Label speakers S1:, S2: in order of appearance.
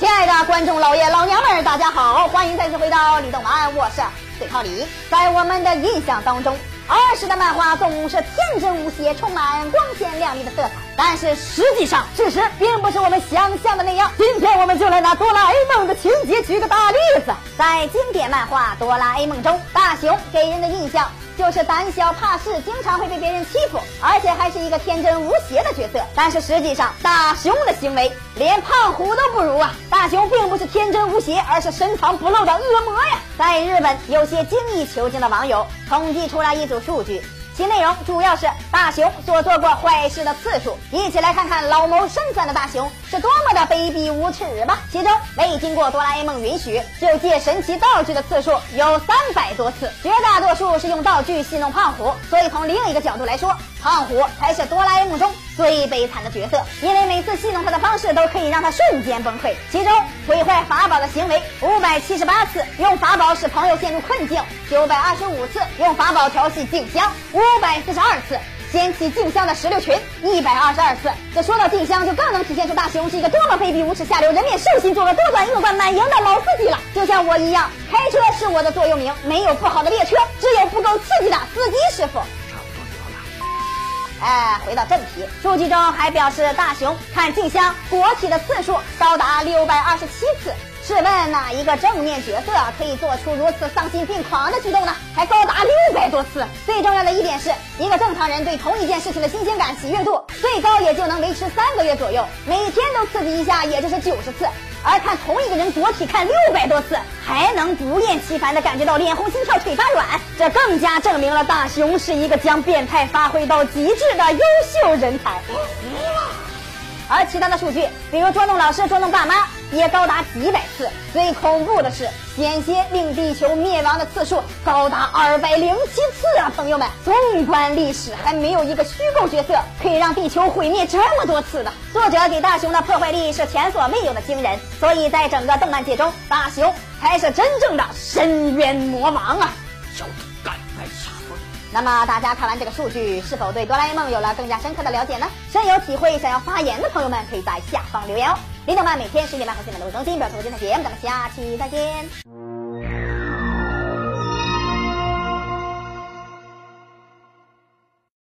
S1: 亲爱的观众老爷老娘们儿，大家好，欢迎再次回到李动漫，我是最靠李。在我们的印象当中，儿时的漫画总是天真无邪，充满光鲜亮丽的色彩。但是实际上，事实并不是我们想象的那样。今天我们就来拿哆啦 A 梦的情节举个大例在经典漫画《哆啦 A 梦》中，大雄给人的印象。就是胆小怕事，经常会被别人欺负，而且还是一个天真无邪的角色。但是实际上，大雄的行为连胖虎都不如啊！大雄并不是天真无邪，而是深藏不露的恶魔呀！在日本，有些精益求精的网友统计出来一组数据。其内容主要是大雄所做过坏事的次数，一起来看看老谋深算的大雄是多么的卑鄙无耻吧。其中未经过哆啦 A 梦允许就借神奇道具的次数有三百多次，绝大多数是用道具戏弄胖虎。所以从另一个角度来说，胖虎才是哆啦 A 梦中最悲惨的角色，因为每次戏弄他的方式都可以让他瞬间崩溃。其中毁坏法宝的行为五百七十八次，用法宝使朋友陷入困境九百二十五次，用法宝调戏静香五。百四十二次掀起静香的石榴裙，一百二十二次。这说到静香，就更能体现出大雄是一个多么卑鄙无耻、下流、人面兽心、作恶多管、恶贯满盈的老司机了。就像我一样，开车是我的座右铭，没有不好的列车，只有不够刺激的司机师傅。差不多就好了。哎，回到正题，数据中还表示，大雄看静香勃起的次数高达六百二十七次。试问哪一个正面角色可以做出如此丧心病狂的举动呢？还高达六多次。最重要的一点是，一个正常人对同一件事情的新鲜感、喜悦度，最高也就能维持三个月左右。每天都刺激一下，也就是九十次。而看同一个人裸体看六百多次，还能不厌其烦的感觉到脸红心跳、腿发软，这更加证明了大雄是一个将变态发挥到极致的优秀人才。而其他的数据，比如捉弄老师、捉弄爸妈。也高达几百次，最恐怖的是，险些令地球灭亡的次数高达二百零七次啊！朋友们，纵观历史，还没有一个虚构角色可以让地球毁灭这么多次的。作者给大雄的破坏力是前所未有的惊人，所以在整个动漫界中，大雄才是真正的深渊魔王啊！
S2: 要赶快下。
S1: 那么大家看完这个数据，是否对哆啦 A 梦有了更加深刻的了解呢？深有体会，想要发言的朋友们可以在下方留言哦。林动漫每天十点半和新闻都会更新，不要错过精彩节目。咱们下期再见。